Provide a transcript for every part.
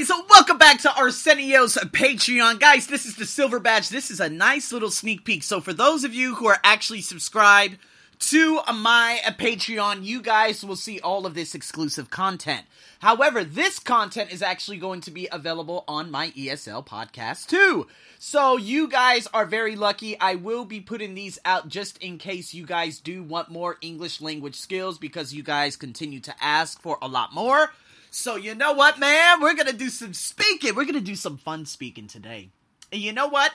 guys, welcome back to Arsenio's Patreon. Guys, this is the Silver Badge. This is a nice little sneak peek. So for those of you who are actually subscribed to my Patreon, you guys will see all of this exclusive content. However, this content is actually going to be available on my ESL podcast too. So you guys are very lucky. I will be putting these out just in case you guys do want more English language skills because you guys continue to ask for a lot more. So you know what, man? We're gonna do some speaking. We're gonna do some fun speaking today. And you know what?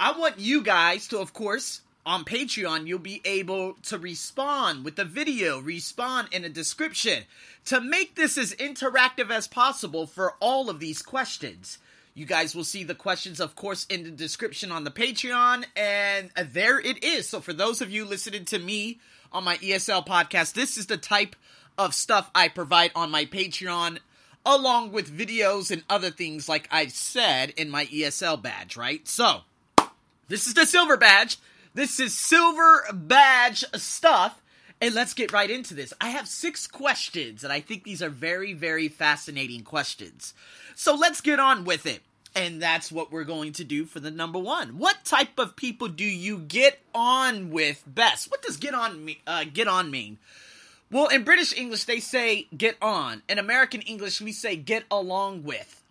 I want you guys to, of course, on Patreon, you'll be able to respond with the video, respond in a description to make this as interactive as possible for all of these questions. You guys will see the questions, of course, in the description on the Patreon, and there it is. So, for those of you listening to me on my ESL podcast, this is the type of stuff I provide on my Patreon, along with videos and other things like I said in my ESL badge, right? So, this is the silver badge. This is silver badge stuff. And let's get right into this. I have six questions, and I think these are very, very fascinating questions. So let's get on with it. And that's what we're going to do for the number one. What type of people do you get on with best? What does get on me uh, get on mean? Well, in British English, they say get on. In American English, we say get along with.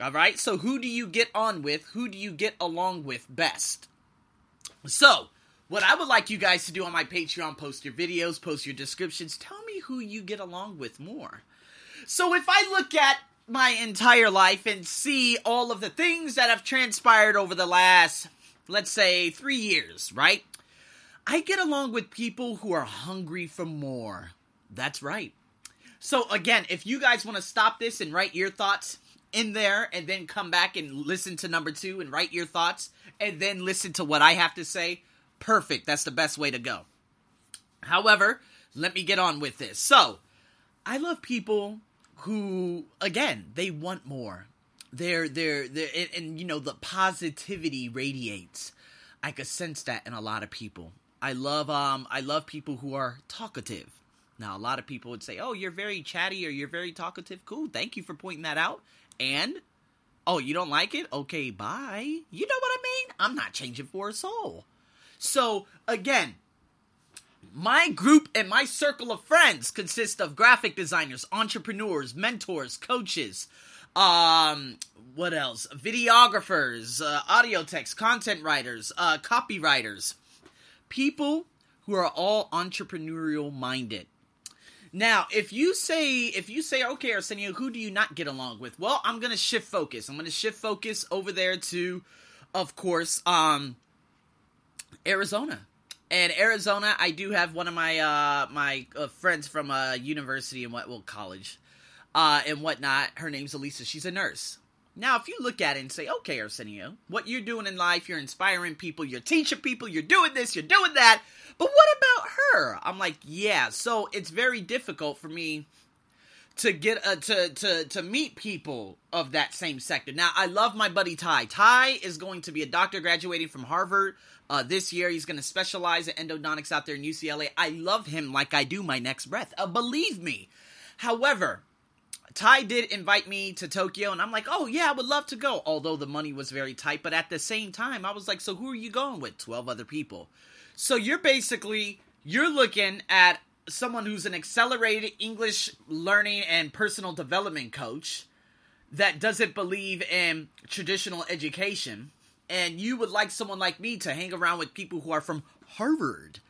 All right? So, who do you get on with? Who do you get along with best? So, what I would like you guys to do on my Patreon, post your videos, post your descriptions, tell me who you get along with more. So, if I look at my entire life and see all of the things that have transpired over the last, let's say, three years, right? I get along with people who are hungry for more that's right. So again, if you guys want to stop this and write your thoughts in there and then come back and listen to number 2 and write your thoughts and then listen to what I have to say, perfect. That's the best way to go. However, let me get on with this. So, I love people who again, they want more. They're they're, they're and, and you know the positivity radiates. I could sense that in a lot of people. I love um I love people who are talkative. Now, a lot of people would say, "Oh, you're very chatty or you're very talkative." Cool. Thank you for pointing that out. And oh, you don't like it? Okay, bye. You know what I mean? I'm not changing for a soul. So, again, my group and my circle of friends consist of graphic designers, entrepreneurs, mentors, coaches, um, what else? Videographers, uh, audio techs, content writers, uh, copywriters, people who are all entrepreneurial minded. Now, if you say if you say okay, Arsenio, who do you not get along with? Well, I'm gonna shift focus. I'm gonna shift focus over there to, of course, um, Arizona. And Arizona, I do have one of my uh, my uh, friends from a university and what well college, uh, and whatnot. Her name's Elisa. She's a nurse. Now, if you look at it and say, okay, Arsenio, what you're doing in life, you're inspiring people, you're teaching people, you're doing this, you're doing that, but what about her? I'm like, yeah. So it's very difficult for me to get uh, to to to meet people of that same sector. Now, I love my buddy Ty. Ty is going to be a doctor graduating from Harvard uh, this year. He's going to specialize in endodontics out there in UCLA. I love him like I do my next breath. Uh, believe me. However, Ty did invite me to Tokyo, and I'm like, oh yeah, I would love to go. Although the money was very tight, but at the same time, I was like, so who are you going with? Twelve other people. So you're basically you're looking at someone who's an accelerated English learning and personal development coach that doesn't believe in traditional education and you would like someone like me to hang around with people who are from Harvard.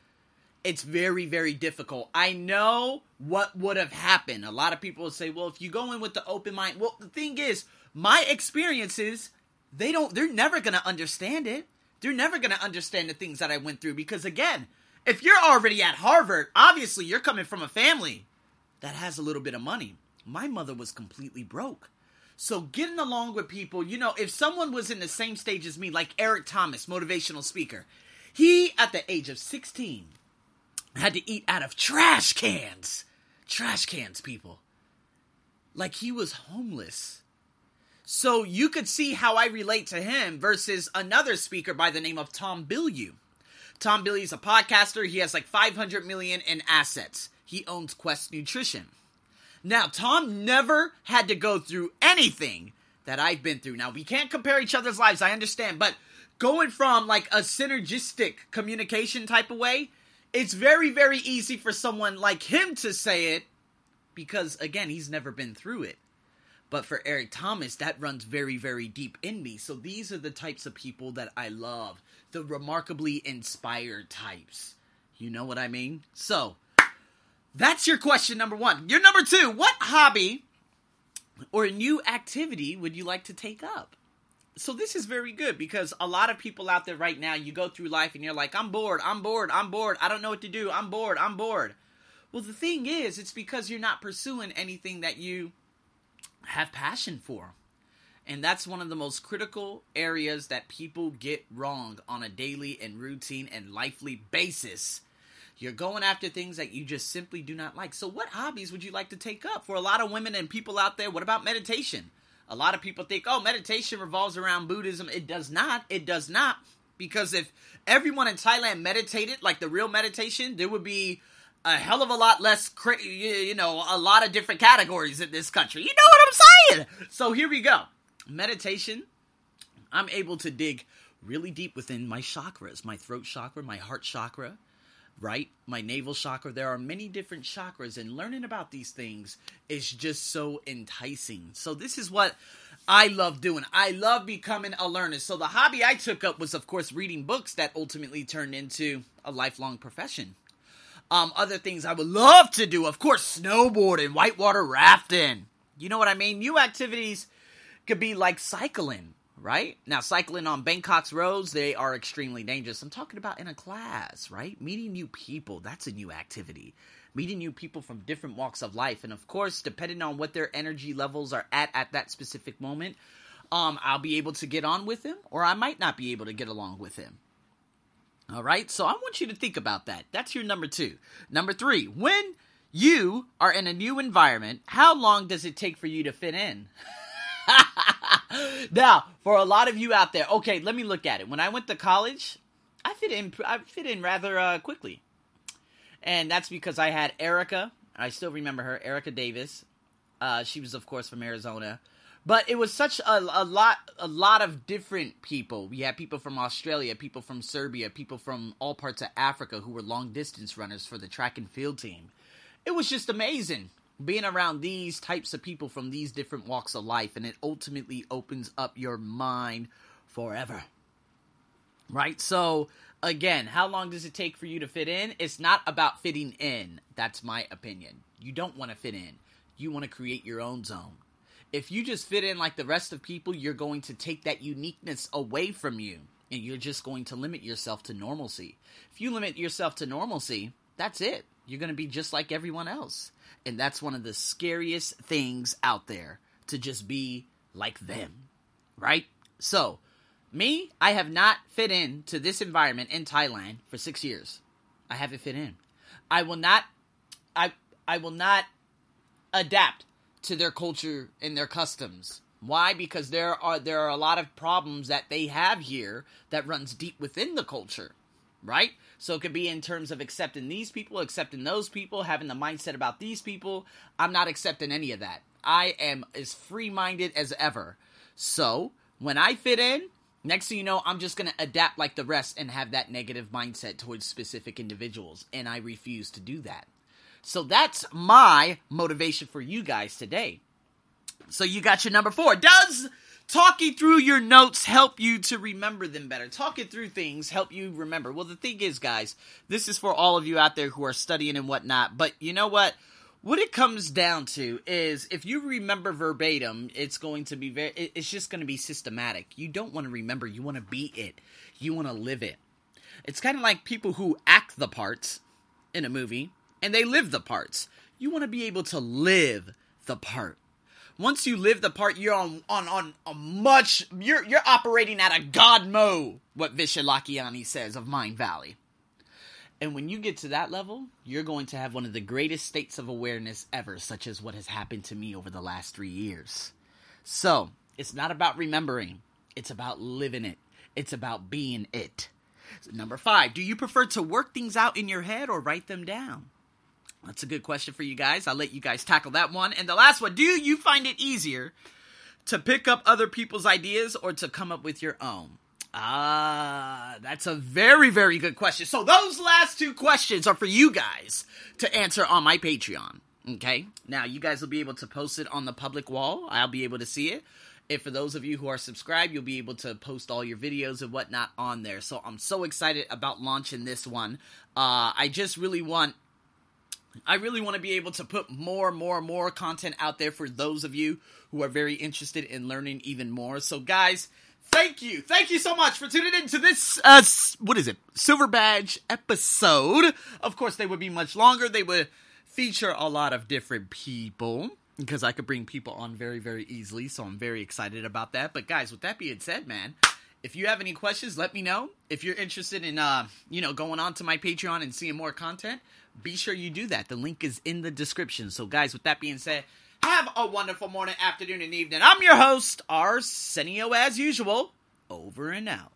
It's very, very difficult. I know what would have happened. A lot of people say, well, if you go in with the open mind, well, the thing is, my experiences, they don't, they're never going to understand it. They're never going to understand the things that I went through because, again, if you're already at Harvard, obviously you're coming from a family that has a little bit of money. My mother was completely broke. So getting along with people, you know, if someone was in the same stage as me, like Eric Thomas, motivational speaker, he at the age of 16 had to eat out of trash cans. Trash cans, people. Like he was homeless. So you could see how I relate to him versus another speaker by the name of Tom Bilyeu. Tom Bilyeu is a podcaster. He has like 500 million in assets. He owns Quest Nutrition. Now, Tom never had to go through anything that I've been through. Now, we can't compare each other's lives, I understand, but going from like a synergistic communication type of way, it's very, very easy for someone like him to say it because, again, he's never been through it. But for Eric Thomas, that runs very, very deep in me. So these are the types of people that I love the remarkably inspired types. You know what I mean? So, that's your question number one. Your number two what hobby or new activity would you like to take up? So, this is very good because a lot of people out there right now, you go through life and you're like, I'm bored, I'm bored, I'm bored, I don't know what to do, I'm bored, I'm bored. Well, the thing is, it's because you're not pursuing anything that you have passion for. And that's one of the most critical areas that people get wrong on a daily and routine and lively basis. You're going after things that you just simply do not like. So, what hobbies would you like to take up? For a lot of women and people out there, what about meditation? A lot of people think, oh, meditation revolves around Buddhism. It does not. It does not. Because if everyone in Thailand meditated like the real meditation, there would be a hell of a lot less, you know, a lot of different categories in this country. You know what I'm saying? So here we go meditation, I'm able to dig really deep within my chakras, my throat chakra, my heart chakra, right? My navel chakra. There are many different chakras, and learning about these things is just so enticing. So, this is what I love doing. I love becoming a learner. So, the hobby I took up was, of course, reading books that ultimately turned into a lifelong profession. Um, other things I would love to do, of course, snowboarding, whitewater rafting. You know what I mean? New activities could be like cycling, right? Now, cycling on Bangkok's roads, they are extremely dangerous. I'm talking about in a class, right? Meeting new people, that's a new activity. Meeting new people from different walks of life. And of course, depending on what their energy levels are at at that specific moment, um, I'll be able to get on with him, or I might not be able to get along with him. All right, so I want you to think about that. That's your number two. Number three, when you are in a new environment, how long does it take for you to fit in? now, for a lot of you out there, okay, let me look at it. When I went to college, I fit in. I fit in rather uh, quickly, and that's because I had Erica. I still remember her, Erica Davis. Uh, she was, of course, from Arizona. But it was such a, a lot, a lot of different people. We had people from Australia, people from Serbia, people from all parts of Africa who were long distance runners for the track and field team. It was just amazing being around these types of people from these different walks of life, and it ultimately opens up your mind forever. Right? So, again, how long does it take for you to fit in? It's not about fitting in. That's my opinion. You don't want to fit in, you want to create your own zone. If you just fit in like the rest of people, you're going to take that uniqueness away from you and you're just going to limit yourself to normalcy. If you limit yourself to normalcy, that's it. You're going to be just like everyone else. And that's one of the scariest things out there to just be like them, right? So, me, I have not fit in to this environment in Thailand for 6 years. I haven't fit in. I will not I I will not adapt to their culture and their customs. Why? Because there are there are a lot of problems that they have here that runs deep within the culture right? So it could be in terms of accepting these people, accepting those people, having the mindset about these people. I'm not accepting any of that. I am as free minded as ever. So when I fit in, next thing you know, I'm just going to adapt like the rest and have that negative mindset towards specific individuals. And I refuse to do that. So that's my motivation for you guys today. So you got your number four. Does talking through your notes help you to remember them better. Talking through things help you remember. Well the thing is guys this is for all of you out there who are studying and whatnot but you know what? What it comes down to is if you remember verbatim it's going to be very it's just going to be systematic. You don't want to remember you want to be it. You want to live it. It's kind of like people who act the parts in a movie and they live the parts. You want to be able to live the part once you live the part, you're on on on a much you're you're operating at a god mode. What Vishen says of Mindvalley. And when you get to that level, you're going to have one of the greatest states of awareness ever, such as what has happened to me over the last three years. So, it's not about remembering, it's about living it, it's about being it. Number five, do you prefer to work things out in your head or write them down? That's a good question for you guys. I'll let you guys tackle that one. And the last one, do you find it easier to pick up other people's ideas or to come up with your own? Ah, that's a very, very good question. So, those last two questions are for you guys to answer on my Patreon. Okay? Now, you guys will be able to post it on the public wall. I'll be able to see it. If for those of you who are subscribed, you'll be able to post all your videos and whatnot on there. So, I'm so excited about launching this one. Uh, I just really want I really want to be able to put more, more, more content out there for those of you who are very interested in learning even more. So, guys, thank you. Thank you so much for tuning in to this, uh, what is it? Silver Badge episode. Of course, they would be much longer. They would feature a lot of different people because I could bring people on very, very easily. So I'm very excited about that. But, guys, with that being said, man, if you have any questions, let me know. If you're interested in, uh, you know, going on to my Patreon and seeing more content, be sure you do that. The link is in the description. So, guys, with that being said, have a wonderful morning, afternoon, and evening. I'm your host, Arsenio, as usual. Over and out.